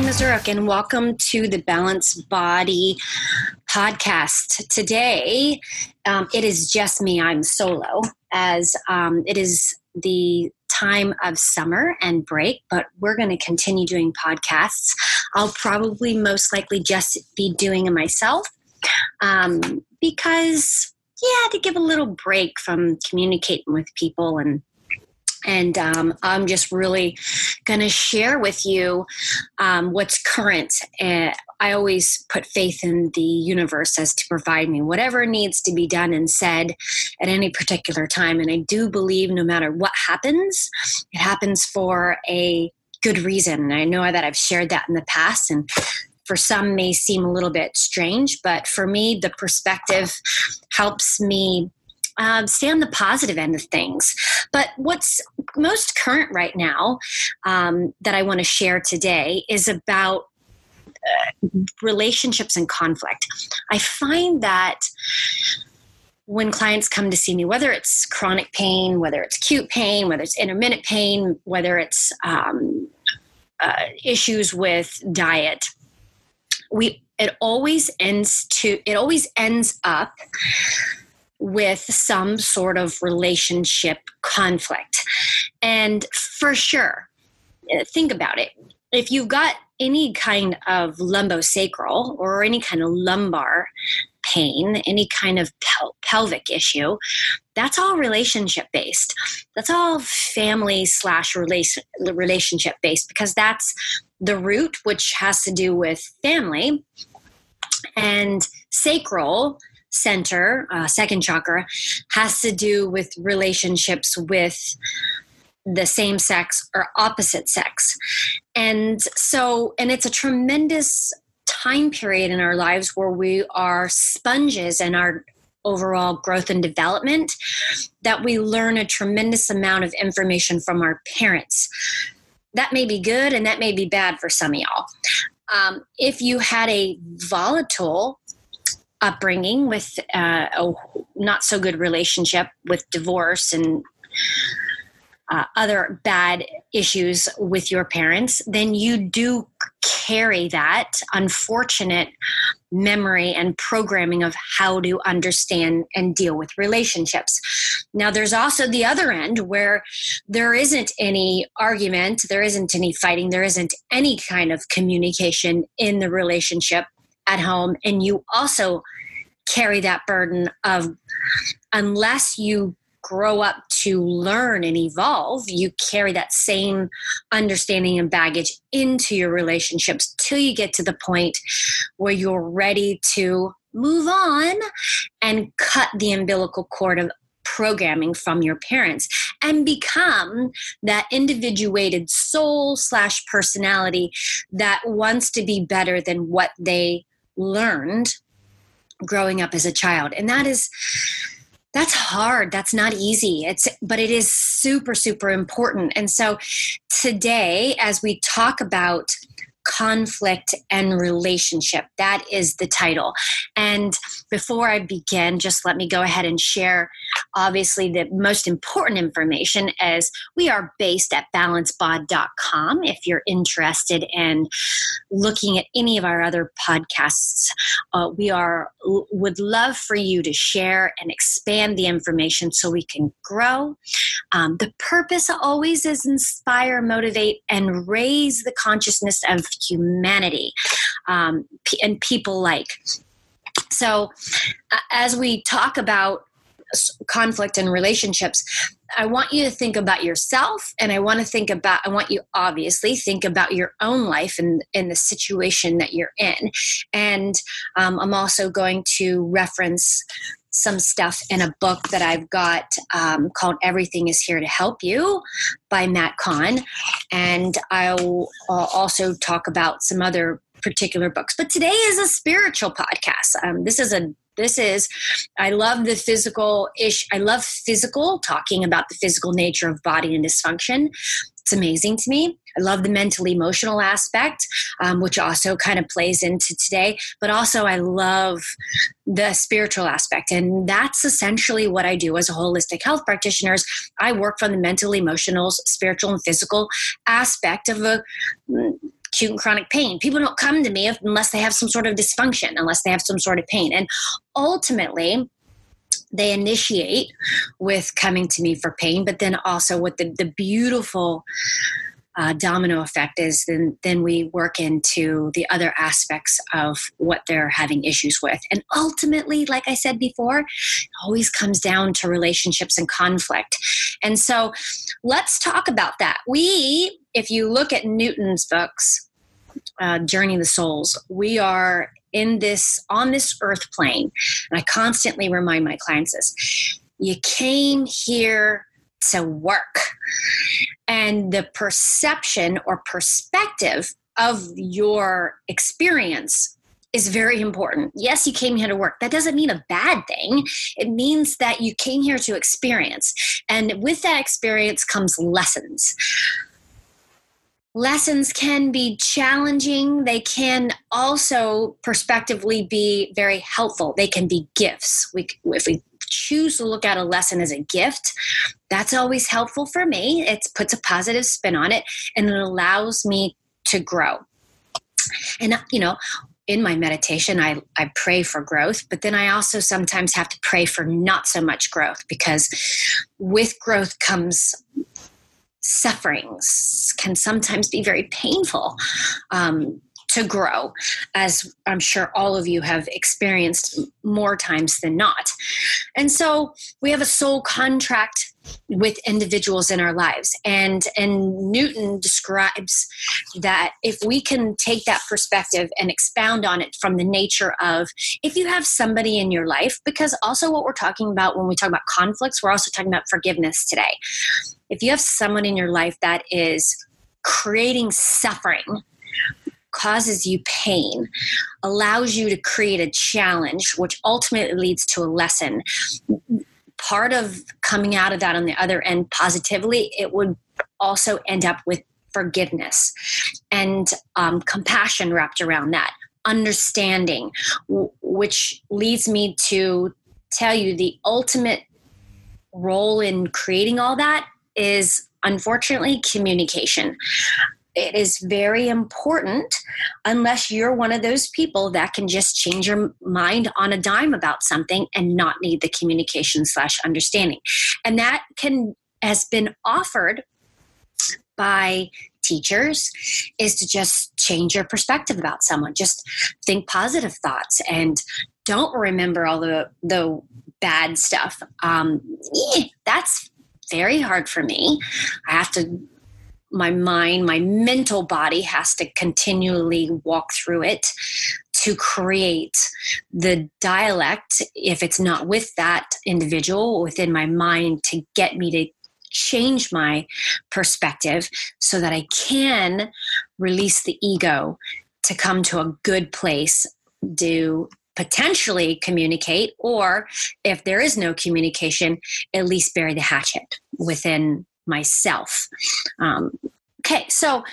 Kathleen Mazurek, and welcome to the Balanced Body podcast. Today, um, it is just me. I'm solo, as um, it is the time of summer and break, but we're going to continue doing podcasts. I'll probably most likely just be doing it myself um, because, yeah, to give a little break from communicating with people and and um, I'm just really going to share with you um, what's current. I always put faith in the universe as to provide me whatever needs to be done and said at any particular time. And I do believe no matter what happens, it happens for a good reason. And I know that I've shared that in the past, and for some may seem a little bit strange, but for me, the perspective helps me um, stay on the positive end of things. But what's most current right now um, that I want to share today is about uh, relationships and conflict. I find that when clients come to see me, whether it's chronic pain, whether it's acute pain, whether it's intermittent pain, whether it's um, uh, issues with diet, we it always ends to it always ends up with some sort of relationship conflict. And for sure, uh, think about it. If you've got any kind of lumbosacral or any kind of lumbar pain, any kind of pel- pelvic issue, that's all relationship based. That's all family slash relationship based because that's the root, which has to do with family, and sacral center, uh, second chakra, has to do with relationships with the same sex or opposite sex. And so, and it's a tremendous time period in our lives where we are sponges in our overall growth and development that we learn a tremendous amount of information from our parents. That may be good and that may be bad for some of y'all. Um, if you had a volatile upbringing with uh, a not so good relationship with divorce and uh, other bad issues with your parents, then you do carry that unfortunate memory and programming of how to understand and deal with relationships. Now, there's also the other end where there isn't any argument, there isn't any fighting, there isn't any kind of communication in the relationship at home and you also carry that burden of unless you grow up to learn and evolve, you carry that same understanding and baggage into your relationships till you get to the point where you're ready to move on and cut the umbilical cord of programming from your parents and become that individuated soul slash personality that wants to be better than what they learned growing up as a child and that is that's hard that's not easy it's but it is super super important and so today as we talk about conflict and relationship. That is the title. And before I begin, just let me go ahead and share obviously the most important information as we are based at balancebod.com if you're interested in looking at any of our other podcasts. Uh, we are would love for you to share and expand the information so we can grow. Um, the purpose always is inspire, motivate, and raise the consciousness of humanity um, and people like. So, as we talk about conflict and relationships, I want you to think about yourself and I want to think about, I want you obviously think about your own life and, and the situation that you're in. And um, I'm also going to reference some stuff in a book that I've got um, called Everything is Here to Help You by Matt Kahn. And I'll also talk about some other particular books. But today is a spiritual podcast. Um, this is a this is i love the physical ish i love physical talking about the physical nature of body and dysfunction it's amazing to me. I love the mental emotional aspect, um, which also kind of plays into today, but also I love the spiritual aspect. And that's essentially what I do as a holistic health practitioner. I work from the mental, emotional, spiritual, and physical aspect of a acute and chronic pain. People don't come to me unless they have some sort of dysfunction, unless they have some sort of pain. And ultimately, they initiate with coming to me for pain, but then also with the, the beautiful uh, domino effect is then then we work into the other aspects of what they're having issues with and ultimately like i said before it always comes down to relationships and conflict and so let's talk about that we if you look at newton's books uh, journey of the souls we are in this on this earth plane and i constantly remind my clients this you came here to work and the perception or perspective of your experience is very important. Yes, you came here to work. That doesn't mean a bad thing. It means that you came here to experience. And with that experience comes lessons. Lessons can be challenging. They can also prospectively be very helpful. They can be gifts. We, if we choose to look at a lesson as a gift, that's always helpful for me. It puts a positive spin on it and it allows me to grow. And, you know, in my meditation, I, I pray for growth, but then I also sometimes have to pray for not so much growth because with growth comes sufferings can sometimes be very painful. Um, to grow, as I'm sure all of you have experienced more times than not. And so we have a soul contract with individuals in our lives and and newton describes that if we can take that perspective and expound on it from the nature of if you have somebody in your life because also what we're talking about when we talk about conflicts we're also talking about forgiveness today if you have someone in your life that is creating suffering causes you pain, allows you to create a challenge, which ultimately leads to a lesson. Part of coming out of that on the other end positively, it would also end up with forgiveness and um, compassion wrapped around that, understanding, which leads me to tell you the ultimate role in creating all that is unfortunately communication it is very important unless you're one of those people that can just change your mind on a dime about something and not need the communication slash understanding. And that can has been offered by teachers is to just change your perspective about someone. Just think positive thoughts and don't remember all the the bad stuff. Um, that's very hard for me. I have to my mind, my mental body has to continually walk through it to create the dialect, if it's not with that individual, within my mind to get me to change my perspective so that I can release the ego to come to a good place, do potentially communicate, or if there is no communication, at least bury the hatchet within myself. Um, okay, so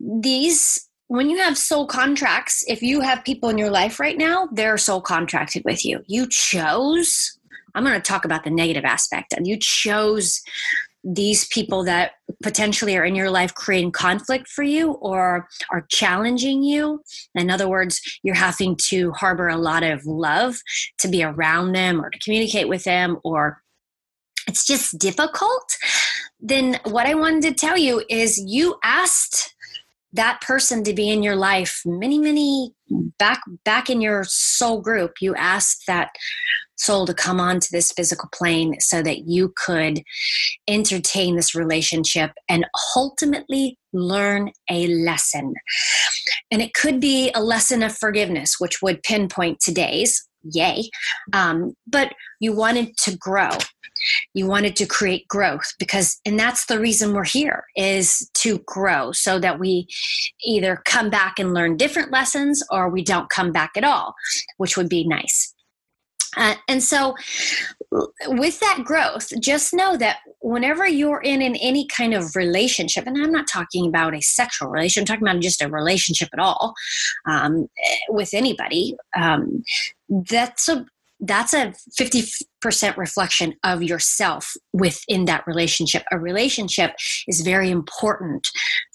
these when you have soul contracts, if you have people in your life right now, they're soul contracted with you. You chose, I'm going to talk about the negative aspect, and you chose these people that potentially are in your life creating conflict for you or are challenging you. In other words, you're having to harbor a lot of love to be around them or to communicate with them or it's just difficult, then what I wanted to tell you is you asked that person to be in your life many many back back in your soul group. You asked that soul to come onto this physical plane so that you could entertain this relationship and ultimately learn a lesson. And it could be a lesson of forgiveness which would pinpoint today's yay. Um, but you wanted to grow. You wanted to create growth because and that's the reason we're here is to grow so that we either come back and learn different lessons or we don't come back at all which would be nice uh, and so with that growth just know that whenever you're in, in any kind of relationship and i'm not talking about a sexual relationship i'm talking about just a relationship at all um, with anybody um, that's a that's a 50% reflection of yourself within that relationship. A relationship is very important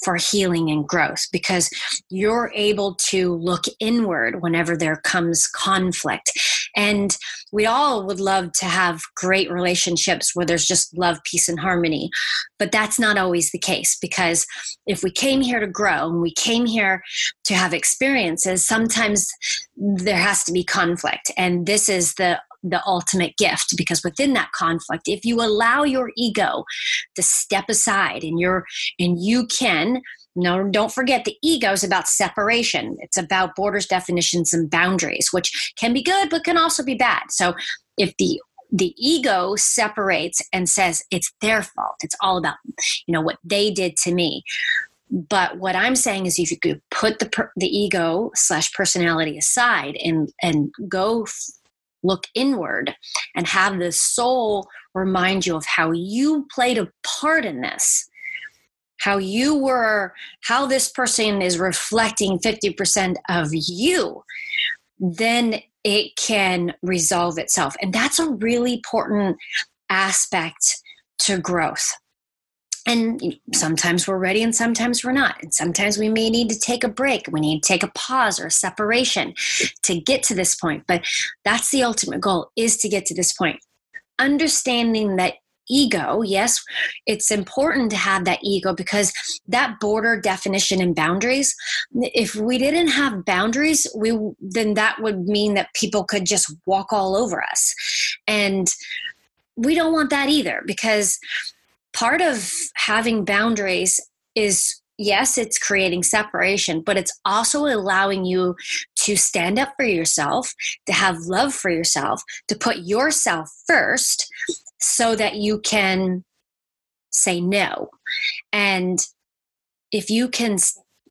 for healing and growth because you're able to look inward whenever there comes conflict. And we all would love to have great relationships where there's just love, peace, and harmony. But that's not always the case because if we came here to grow and we came here to have experiences, sometimes there has to be conflict. And this is the the ultimate gift because within that conflict if you allow your ego to step aside and you're and you can no, don't forget the ego is about separation. It's about borders, definitions, and boundaries, which can be good but can also be bad. So if the the ego separates and says it's their fault, it's all about you know what they did to me. But what I'm saying is, if you could put the the ego slash personality aside and and go look inward and have the soul remind you of how you played a part in this how you were, how this person is reflecting 50% of you, then it can resolve itself. And that's a really important aspect to growth. And sometimes we're ready and sometimes we're not. And sometimes we may need to take a break. We need to take a pause or a separation to get to this point. But that's the ultimate goal is to get to this point. Understanding that ego, yes, it's important to have that ego because that border definition and boundaries, if we didn't have boundaries, we then that would mean that people could just walk all over us. And we don't want that either because part of having boundaries is yes, it's creating separation, but it's also allowing you to stand up for yourself, to have love for yourself, to put yourself first so that you can say no. And if you can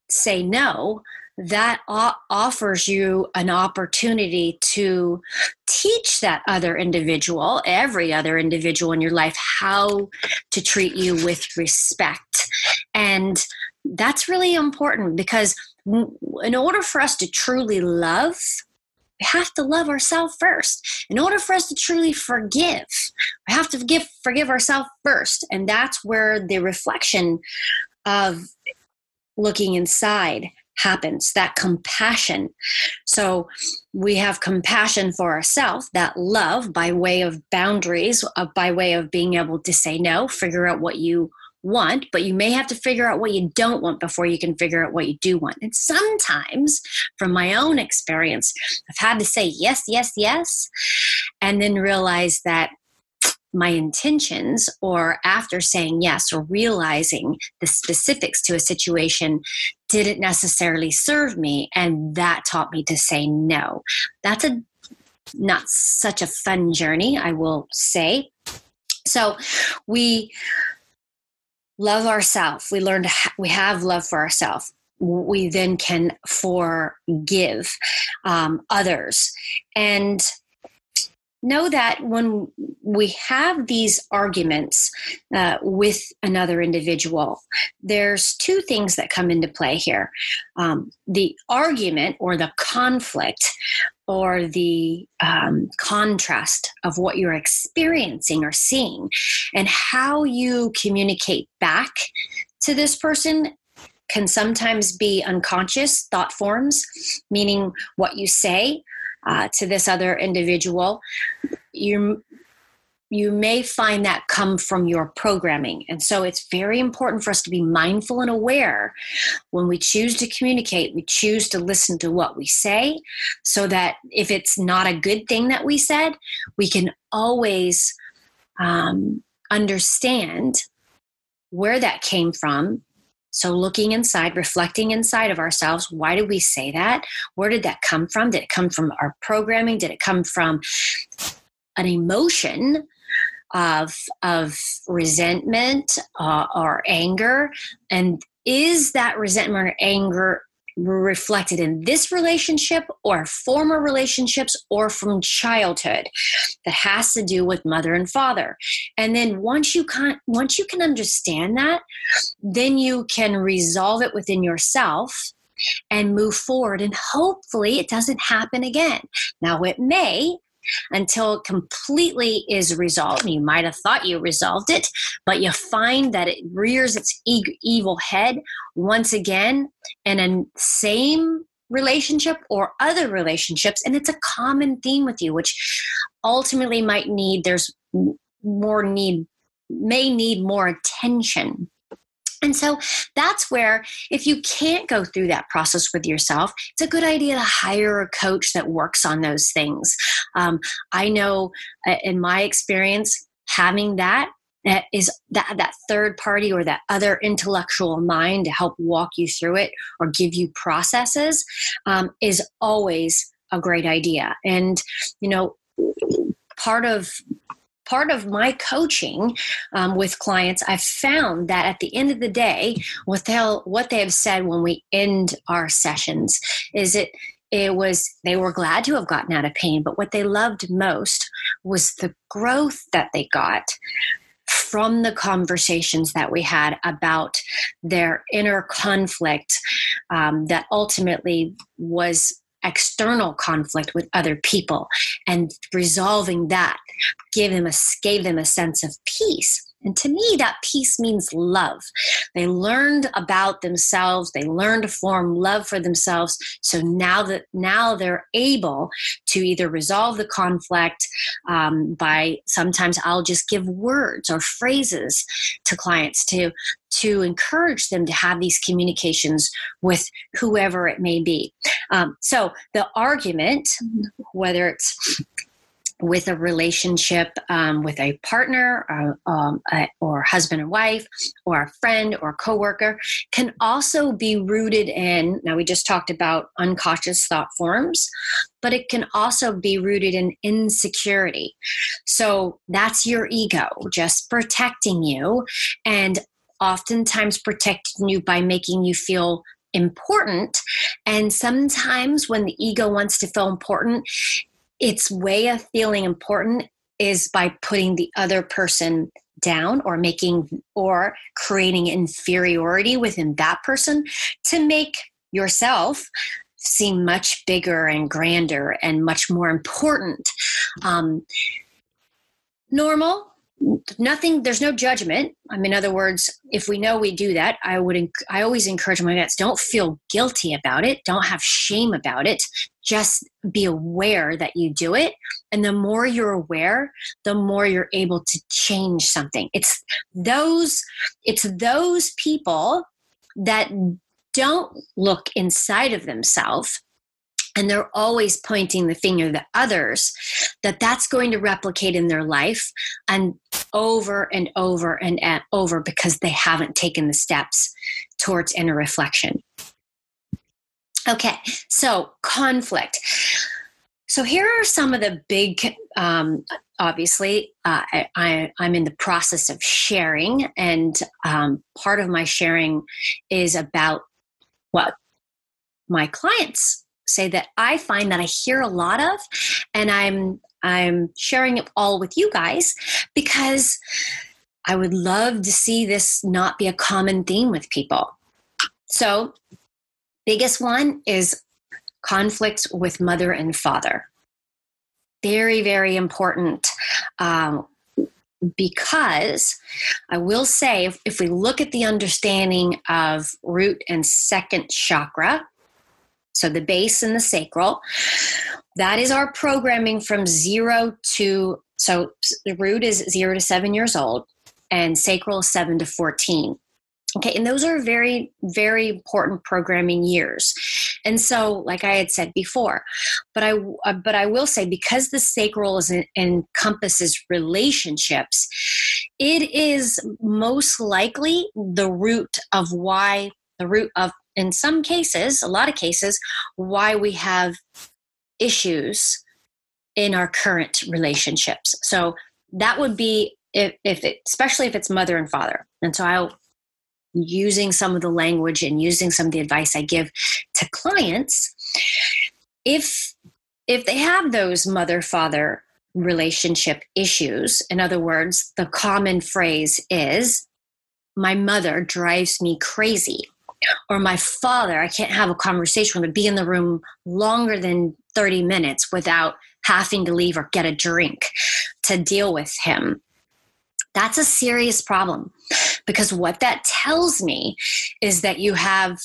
say no, that offers you an opportunity to teach that other individual, every other individual in your life, how to treat you with respect. And that's really important because in order for us to truly love, we have to love ourselves first. In order for us to truly forgive, we have to forgive, forgive ourselves first. And that's where the reflection of looking inside happens that compassion so we have compassion for ourselves that love by way of boundaries uh, by way of being able to say no figure out what you want, but you may have to figure out what you don't want before you can figure out what you do want. And sometimes, from my own experience, I've had to say yes, yes, yes, and then realize that my intentions, or after saying yes or realizing the specifics to a situation, didn't necessarily serve me. And that taught me to say no. That's a not such a fun journey, I will say. So we love ourselves we learn to ha- we have love for ourselves we then can forgive um, others. And know that when we have these arguments uh, with another individual there's two things that come into play here. Um, the argument or the conflict or the um, contrast of what you're experiencing or seeing and how you communicate back to this person can sometimes be unconscious thought forms meaning what you say uh, to this other individual you you may find that come from your programming. And so it's very important for us to be mindful and aware when we choose to communicate, we choose to listen to what we say so that if it's not a good thing that we said, we can always um, understand where that came from. So, looking inside, reflecting inside of ourselves, why did we say that? Where did that come from? Did it come from our programming? Did it come from an emotion of of resentment uh, or anger and is that resentment or anger reflected in this relationship or former relationships or from childhood. That has to do with mother and father. And then once you can once you can understand that then you can resolve it within yourself and move forward. And hopefully it doesn't happen again. Now it may until it completely is resolved. You might have thought you resolved it, but you find that it rears its e- evil head once again in a same relationship or other relationships and it's a common theme with you which ultimately might need there's more need may need more attention and so that's where, if you can't go through that process with yourself, it's a good idea to hire a coach that works on those things. Um, I know uh, in my experience, having that that is that that third party or that other intellectual mind to help walk you through it or give you processes um, is always a great idea and you know part of part of my coaching um, with clients, I've found that at the end of the day, what they'll what they have said when we end our sessions is it it was they were glad to have gotten out of pain, but what they loved most was the growth that they got from the conversations that we had about their inner conflict um, that ultimately was external conflict with other people and resolving that gave them a gave them a sense of peace and to me, that peace means love. They learned about themselves. They learned to form love for themselves. So now that now they're able to either resolve the conflict um, by sometimes I'll just give words or phrases to clients to to encourage them to have these communications with whoever it may be. Um, so the argument, whether it's with a relationship um, with a partner or, uh, um, a, or husband and wife or a friend or coworker can also be rooted in now we just talked about unconscious thought forms but it can also be rooted in insecurity so that's your ego just protecting you and oftentimes protecting you by making you feel important. And sometimes when the ego wants to feel important, its way of feeling important is by putting the other person down or making or creating inferiority within that person to make yourself seem much bigger and grander and much more important. Um, normal nothing there's no judgment. I mean in other words if we know we do that i would i always encourage my guests don't feel guilty about it. Don't have shame about it. Just be aware that you do it. And the more you're aware the more you're able to change something. It's those it's those people that don't look inside of themselves and they're always pointing the finger at others that that's going to replicate in their life and over and over and over because they haven't taken the steps towards inner reflection. Okay so conflict. So here are some of the big um, obviously uh, I, am in the process of sharing and um, part of my sharing is about what my clients say that I find that I hear a lot of, and I'm I'm sharing it all with you guys because I would love to see this not be a common theme with people. So, biggest one is conflicts with mother and father. Very, very important. Um, because I will say, if, if, we look at the understanding of root and second chakra, so the base and the sacral. That is our programming from zero to, so the root is zero to seven years old, and sacral is seven to 14. Okay, and those are very, very important programming years. And so, like I had said before, but I, uh, but I will say because the sacral is in, encompasses relationships, it is most likely the root of why the root of in some cases, a lot of cases, why we have issues in our current relationships. So that would be if, if it, especially if it's mother and father. And so I'll using some of the language and using some of the advice I give to clients. If if they have those mother father relationship issues, in other words, the common phrase is, my mother drives me crazy or my father, I can't have a conversation with him, be in the room longer than 30 minutes without having to leave or get a drink to deal with him. That's a serious problem because what that tells me is that you have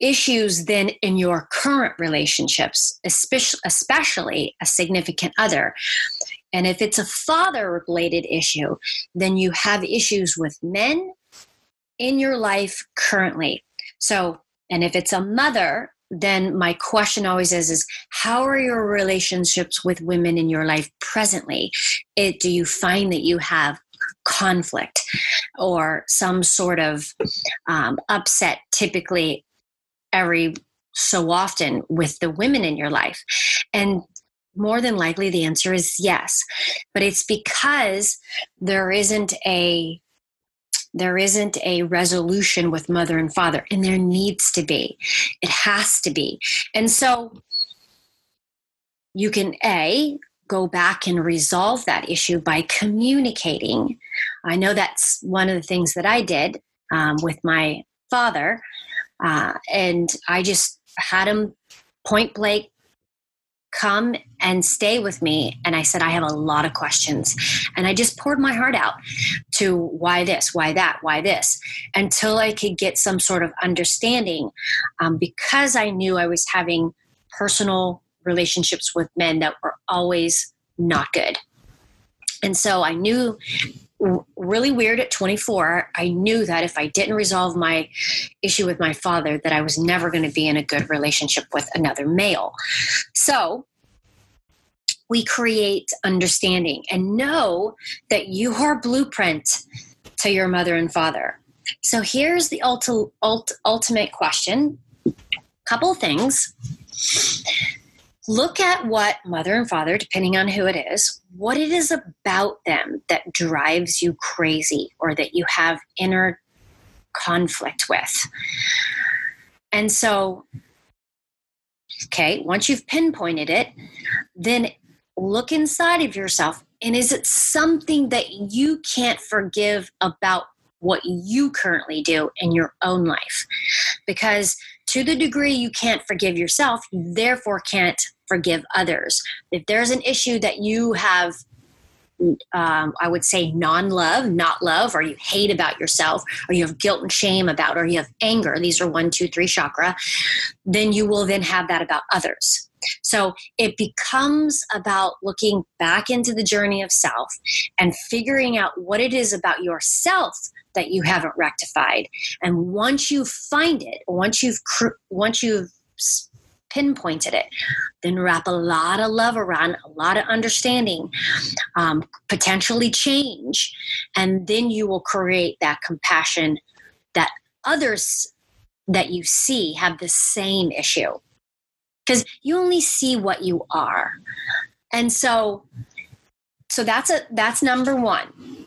issues then in your current relationships, especially, especially a significant other. And if it's a father related issue, then you have issues with men in your life currently. So, and if it's a mother, then my question always is is how are your relationships with women in your life presently? It, do you find that you have conflict or some sort of um, upset typically every so often with the women in your life? And more than likely the answer is yes. But it's because there isn't a there isn't a resolution with mother and father and there needs to be. It has to be. And so you can a go back and resolve that issue by communicating. I know that's one of the things that i did um, with my father uh, and I just had him point blank come and stay with me. And I said, I have a lot of questions. And I just poured my heart out to why this, why that, why this, until I could get some sort of understanding um, because I knew I was having personal relationships with men that were always not good. And so I knew really weird at 24 i knew that if i didn't resolve my issue with my father that i was never going to be in a good relationship with another male. So we create understanding and know that your blueprint to your mother and father. So here's the ulti- ult- ultimate question. Couple things look at what mother and father, depending on who it is, what it is about them that drives you crazy or that you have inner conflict with. And so, okay, once you've pinpointed it, then look inside of yourself and is it something that you can't forgive about what you currently do in your own life? Because to the degree you can't forgive yourself, you therefore can't forgive others. If there's an issue that you have, um, I would say non love, not love, or you hate about yourself, or you have guilt and shame about, or you have anger, these are one, two, three chakra, then you will then have that about others. So it becomes about looking back into the journey of self and figuring out what it is about yourself that you haven't rectified. And once you find it, once you've once you've pinpointed it, then wrap a lot of love around, a lot of understanding, um, potentially change, and then you will create that compassion that others that you see have the same issue. Because you only see what you are. And so so that's a that's number one.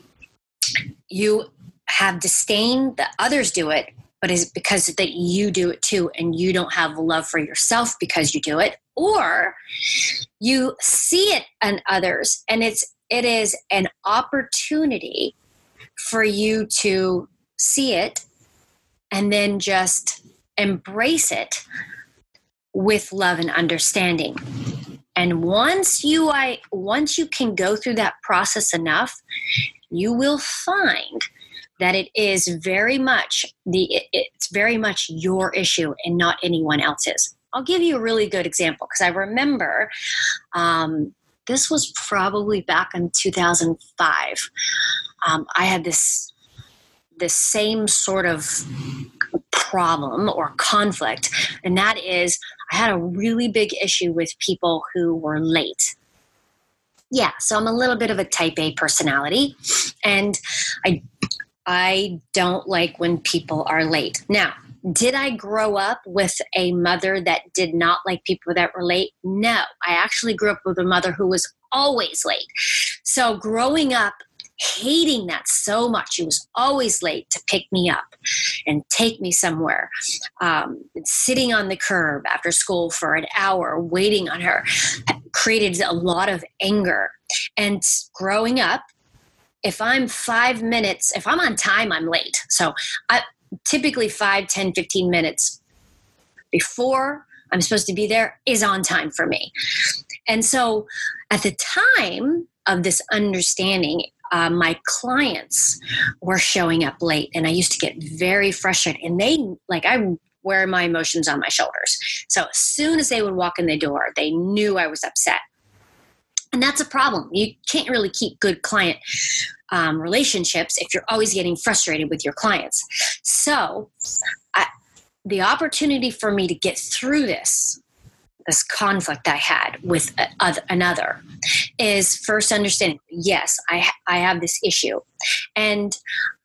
You have disdain that others do it but is because that you do it too and you don't have love for yourself because you do it? Or you see it in others and it's it is an opportunity for you to see it and then just embrace it with love and understanding. And once you i once you can go through that process enough you will find that it is very much the it's very much your issue and not anyone else's. I'll give you a really good example because i remember um, this was probably back in 2005 um, i had this the same sort of problem or conflict and that is i had a really big issue with people who were late. Yeah so i'm a little bit of a type a personality and i I don't like when people are late. Now, did I grow up with a mother that did not like people that were late? No. I actually grew up with a mother who was always late. So, growing up, hating that so much, she was always late to pick me up and take me somewhere. Um, sitting on the curb after school for an hour, waiting on her, created a lot of anger. And growing up, if I'm five minutes, if I'm on time, I'm late. So I typically five, 10, 15 minutes before I'm supposed to be there is on time for me. And so at the time of this understanding, uh, my clients were showing up late and I used to get very frustrated. And they, like, I wear my emotions on my shoulders. So as soon as they would walk in the door, they knew I was upset. And that's a problem. You can't really keep good client um, relationships if you're always getting frustrated with your clients. So, I, the opportunity for me to get through this this conflict I had with another is first understanding yes I, I have this issue and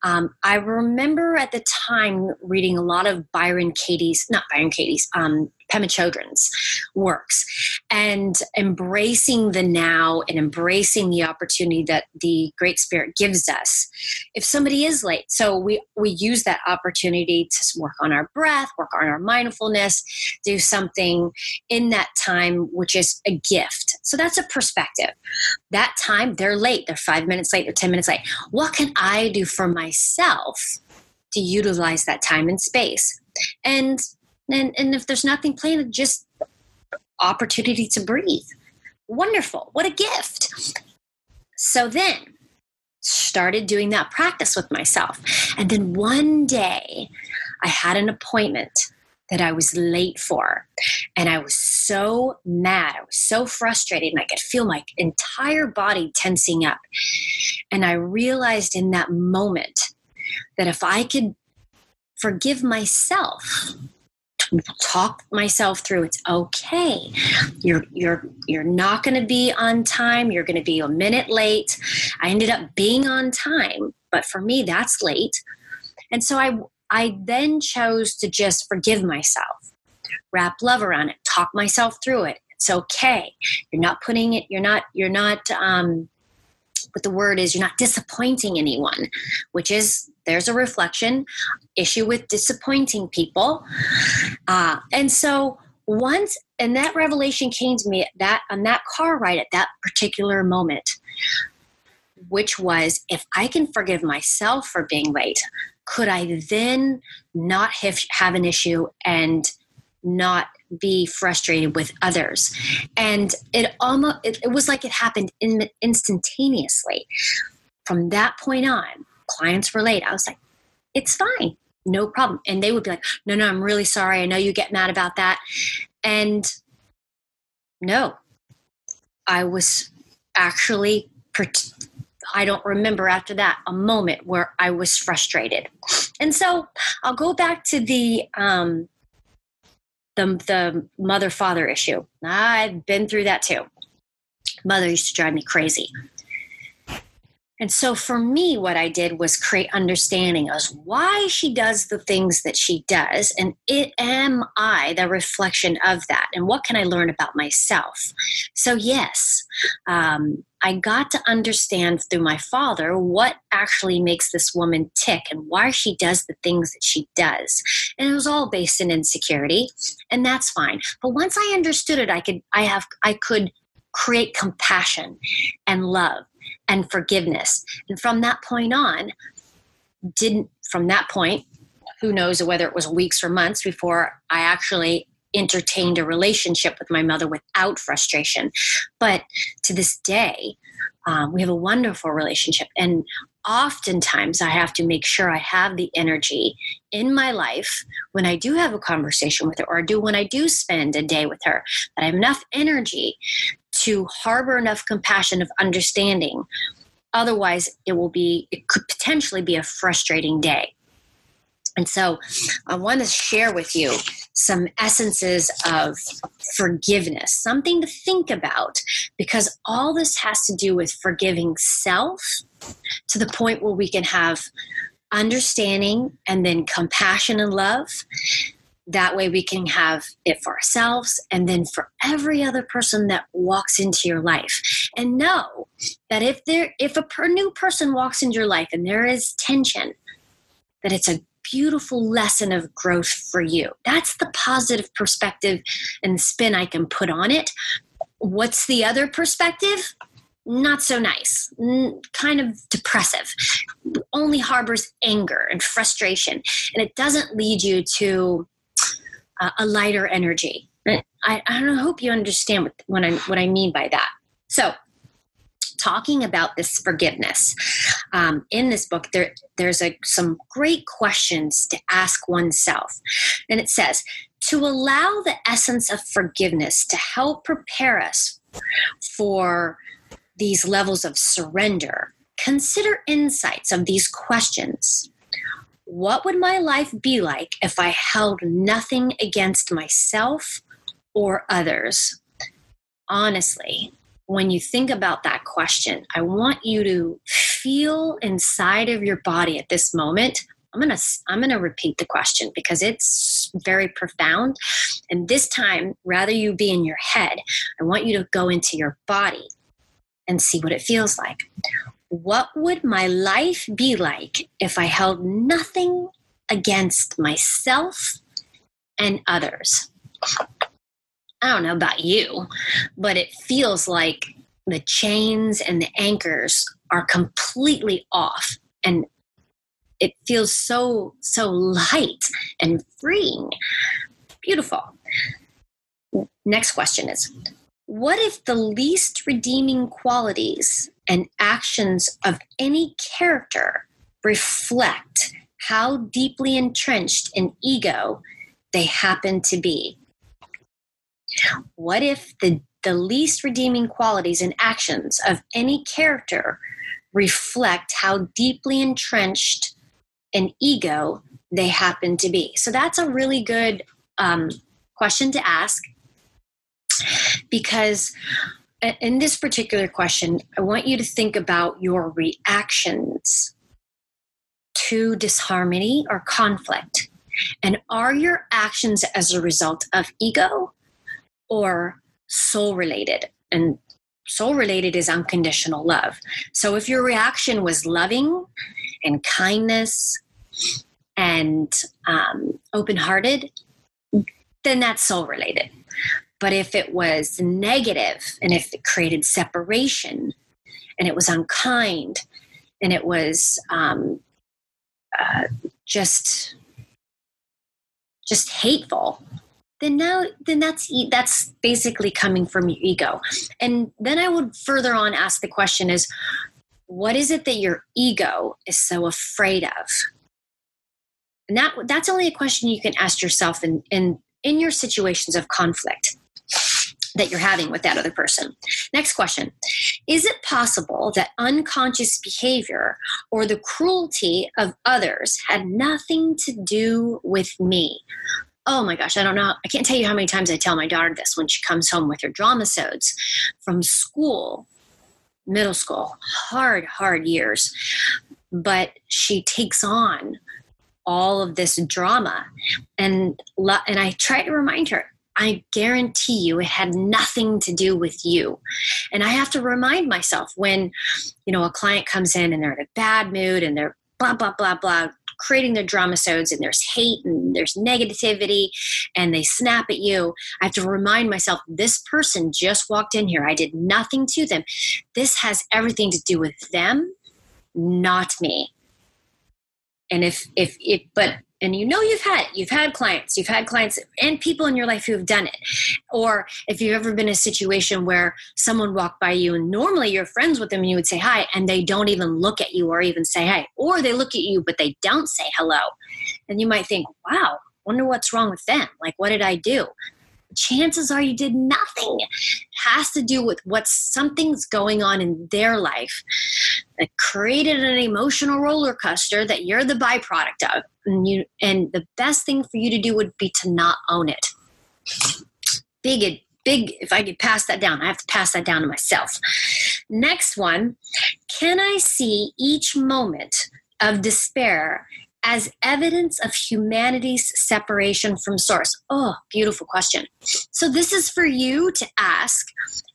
um, I remember at the time reading a lot of Byron Katie's not Byron Katie's um, Pema Chodron's works and embracing the now and embracing the opportunity that the Great Spirit gives us. If somebody is late, so we, we use that opportunity to work on our breath, work on our mindfulness, do something in that time, which is a gift. So that's a perspective. That time, they're late, they're five minutes late, they're 10 minutes late. What can I do for myself? to utilize that time and space. And and, and if there's nothing planned, just opportunity to breathe. Wonderful. What a gift. So then started doing that practice with myself. And then one day I had an appointment that I was late for. And I was so mad. I was so frustrated. And I could feel my entire body tensing up. And I realized in that moment that if I could forgive myself talk myself through it's okay. You're you're you're not going to be on time. You're going to be a minute late. I ended up being on time but for me that's late. And so i i then chose to just forgive myself wrap love around it talk myself through it. It's okay. You're not putting it you're not you're not um what the word is you're not disappointing anyone which is there's a reflection issue with disappointing people. Uh, and so once and that revelation came to me that on that car ride at that particular moment which was if i can forgive myself for being late could i then not have, have an issue and not be frustrated with others and it almost it, it was like it happened in, instantaneously from that point on clients relate. I was like, it's fine, no problem. And they would be like, no, no, I'm really sorry. I know you get mad about that. And no, I was actually, I don't remember after that a moment where I was frustrated. And so I'll go back to the, um, the, the mother father issue. I've been through that too. Mother used to drive me crazy. And so for me, what I did was create understanding as why she does the things that she does. And it am I the reflection of that? And what can I learn about myself? So, yes, um, I got to understand through my father what actually makes this woman tick and why she does the things that she does. And it was all based in insecurity, and that's fine. But once I understood it, I could I have I could create compassion and love and forgiveness. And from that point on, didn't, from that point, who knows whether it was weeks or months before I actually entertained a relationship with my mother without frustration. But to this day, um, we have a wonderful relationship. And oftentimes I have to make sure I have the energy in my life when I do have a conversation with her, or do when I do spend a day with her, that I have enough energy to harbor enough compassion of understanding. Otherwise, it will be, it could potentially be a frustrating day. And so I want to share with you some essences of forgiveness, something to think about, because all this has to do with forgiving self to the point where we can have understanding and then compassion and love. That way we can have it for ourselves and then for every other person that walks into your life. And know that if there if a per, new person walks into your life and there is tension that it's a beautiful lesson of growth for you that's the positive perspective and spin i can put on it what's the other perspective not so nice, kind of depressive, only harbors anger and frustration. And it doesn't lead you to uh, a lighter energy. I, I hope you understand what, what, I, what I mean by that. So, talking about this forgiveness. Um, in this book there there's a, some great questions to ask oneself. And it says to allow the essence of forgiveness to help prepare us for these levels of surrender consider insights of these questions. What would my life be like if i held nothing against myself or others? Honestly when you think about that question, I want you to feel inside of your body at this moment. I'm going to I'm going to repeat the question because it's very profound. And this time, rather you be in your head, I want you to go into your body and see what it feels like. What would my life be like if I held nothing against myself and others? I don't know about you, but it feels like the chains and the anchors are completely off. And it feels so so light and freeing. Beautiful. Next question is what if the least redeeming qualities and actions of any character reflect how deeply entrenched in ego they happen to be what if the, the least redeeming qualities and actions of any character reflect how deeply entrenched an ego they happen to be? So that's a really good um, question to ask because in this particular question, I want you to think about your reactions to disharmony or conflict. And are your actions as a result of ego or soul related. And soul related is unconditional love. So if your reaction was loving and kindness and um, open hearted, then that's soul related. But if it was negative and if it created separation and it was unkind and it was um, uh, just just hateful then now then that's that's basically coming from your ego and then i would further on ask the question is what is it that your ego is so afraid of and that that's only a question you can ask yourself in in in your situations of conflict that you're having with that other person. Next question Is it possible that unconscious behavior or the cruelty of others had nothing to do with me? Oh my gosh, I don't know. I can't tell you how many times I tell my daughter this when she comes home with her drama sods from school, middle school, hard, hard years. But she takes on all of this drama. And, and I try to remind her, I guarantee you it had nothing to do with you. And I have to remind myself when, you know, a client comes in and they're in a bad mood and they're blah, blah, blah, blah, creating their drama sods and there's hate and there's negativity and they snap at you, I have to remind myself this person just walked in here. I did nothing to them. This has everything to do with them, not me. And if if it but and you know you've had you've had clients you've had clients and people in your life who have done it. Or if you've ever been in a situation where someone walked by you and normally you're friends with them and you would say hi and they don't even look at you or even say hi or they look at you but they don't say hello and you might think wow wonder what's wrong with them? Like what did i do? Chances are you did nothing. It has to do with what something's going on in their life that created an emotional roller coaster that you're the byproduct of. And you and the best thing for you to do would be to not own it. Big big if I could pass that down, I have to pass that down to myself. Next one, can I see each moment of despair as evidence of humanity's separation from source? Oh, beautiful question. So this is for you to ask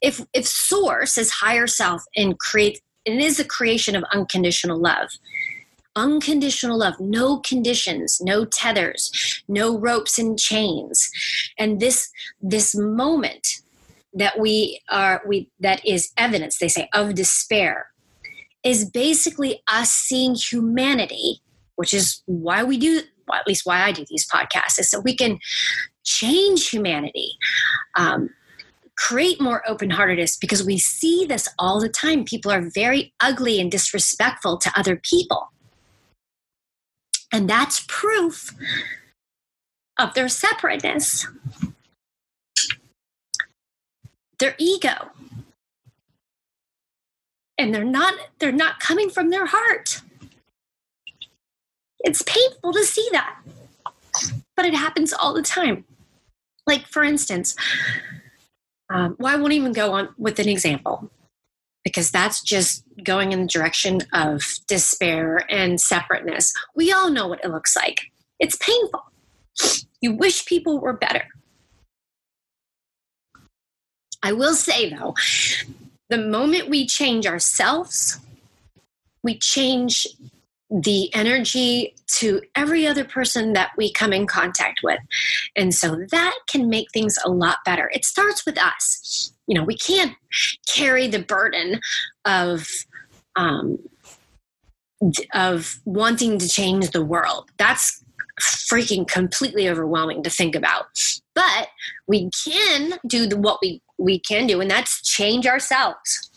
if if source is higher self and create it is the creation of unconditional love. Unconditional love, no conditions, no tethers, no ropes and chains. And this this moment that we are we that is evidence, they say, of despair is basically us seeing humanity which is why we do, well, at least why I do these podcasts, is so we can change humanity. um, create more open heartedness because we see this all the time. People are very ugly and disrespectful to other people. And that's proof of their separateness, their ego. And they're not they're not coming from their heart. It's painful to see that. But it happens all the time. Like for instance, um, well, I won't even go on with an example because that's just going in the direction of despair and separateness. We all know what it looks like. It's painful. You wish people were better. I will say, though, the moment we change ourselves, we change the energy to every other person that we come in contact with. And so that can make things a lot better. It starts with us. You know, we can't carry the burden of um, of wanting to change the world. That's freaking completely overwhelming to think about. But we can do the, what we we can do, and that's change ourselves.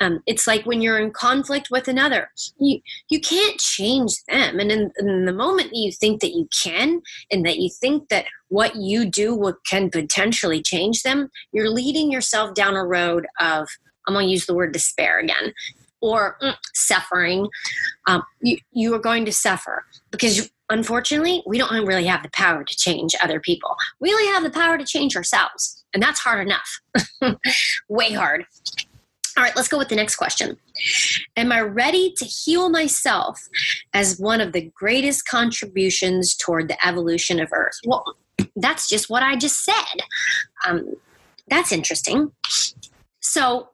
Um, it's like when you're in conflict with another, you you can't change them. And in, in, the moment you think that you can, and that you think that what you do will, can potentially change them, you're leading yourself down a road of I'm going to use the word despair again, or mm, suffering. Um, you you are going to suffer because unfortunately we don't really have the power to change other people. We only have the power to change ourselves, and that's hard enough, way hard. All right, let's go with the next question. Am I ready to heal myself as one of the greatest contributions toward the evolution of Earth? Well, that's just what I just said. Um, that's interesting. So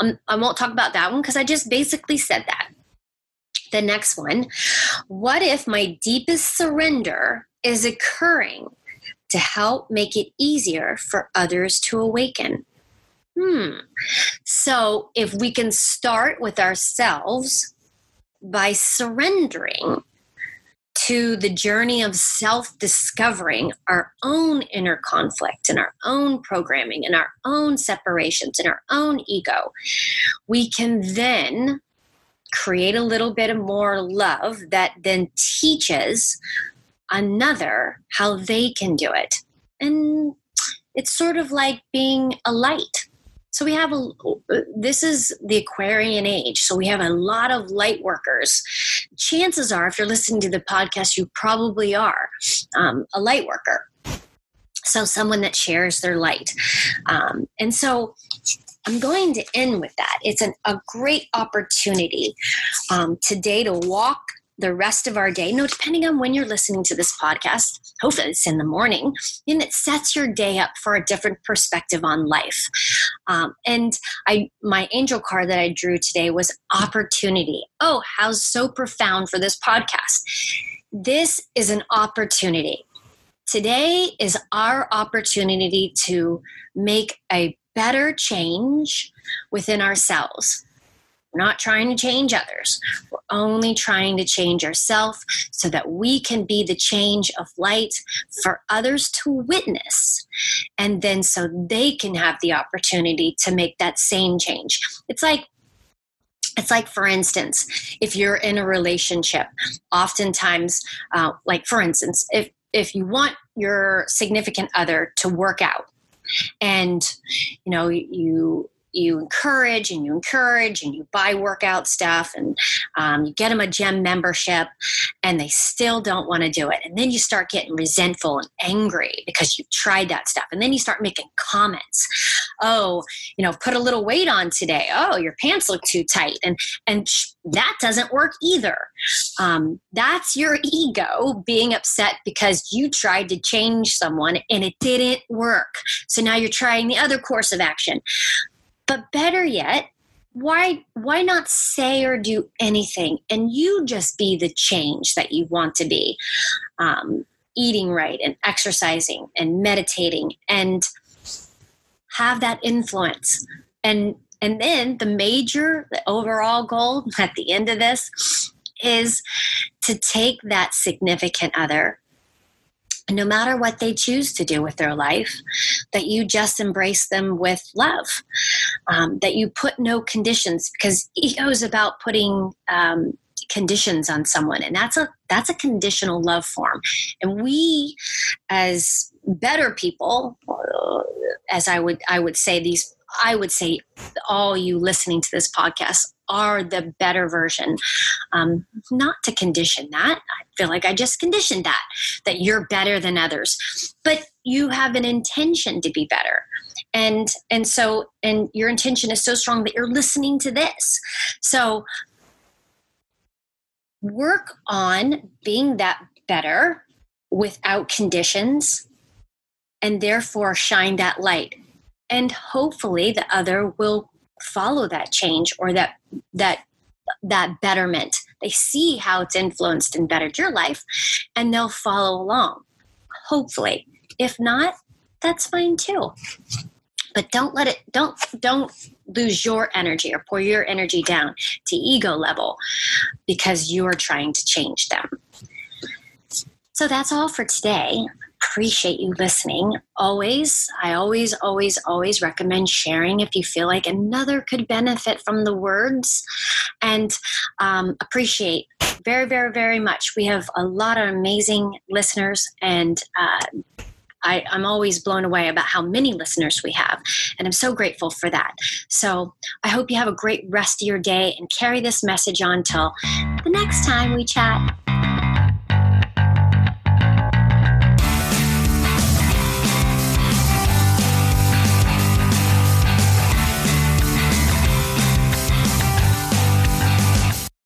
um, I won't talk about that one because I just basically said that. The next one What if my deepest surrender is occurring to help make it easier for others to awaken? Hmm. So if we can start with ourselves by surrendering to the journey of self discovering our own inner conflict and our own programming and our own separations and our own ego, we can then create a little bit of more love that then teaches another how they can do it. And it's sort of like being a light so we have a, this is the Aquarian age. So we have a lot of light workers. Chances are, if you're listening to the podcast, you probably are um, a light worker. So someone that shares their light. Um, and so I'm going to end with that. It's an, a great opportunity um, today to walk the rest of our day. No, depending on when you're listening to this podcast, hopefully it's in the morning, and it sets your day up for a different perspective on life. Um, and I, my angel card that I drew today was opportunity. Oh, how so profound for this podcast. This is an opportunity. Today is our opportunity to make a better change within ourselves we're not trying to change others. We're only trying to change ourselves so that we can be the change of light for others to witness. And then so they can have the opportunity to make that same change. It's like it's like for instance if you're in a relationship oftentimes uh, like for instance if if you want your significant other to work out and you know you you encourage and you encourage and you buy workout stuff and um, you get them a gym membership and they still don't want to do it. And then you start getting resentful and angry because you've tried that stuff. And then you start making comments. Oh you know put a little weight on today. Oh your pants look too tight. And and that doesn't work either. Um, that's your ego being upset because you tried to change someone and it didn't work. So now you're trying the other course of action but better yet, why why not say or do anything and you just be the change that you want to be? Um, eating right and exercising and meditating and have that influence. And and then the major the overall goal at the end of this is to take that significant other no matter what they choose to do with their life, that you just embrace them with love, um, that you put no conditions because ego is about putting um, conditions on someone, and that's a that's a conditional love form. And we, as better people, as I would I would say these I would say all you listening to this podcast are the better version. Um, not to condition that. I feel like I just conditioned that, that you're better than others. But you have an intention to be better. And and so and your intention is so strong that you're listening to this. So work on being that better without conditions and therefore shine that light and hopefully the other will follow that change or that that that betterment. They see how it's influenced and bettered your life and they'll follow along hopefully. If not that's fine too. But don't let it don't don't lose your energy or pour your energy down to ego level because you're trying to change them. So that's all for today appreciate you listening. Always, I always, always, always recommend sharing if you feel like another could benefit from the words and um, appreciate very, very, very much. We have a lot of amazing listeners and uh, I, am always blown away about how many listeners we have, and I'm so grateful for that. So I hope you have a great rest of your day and carry this message on till the next time we chat.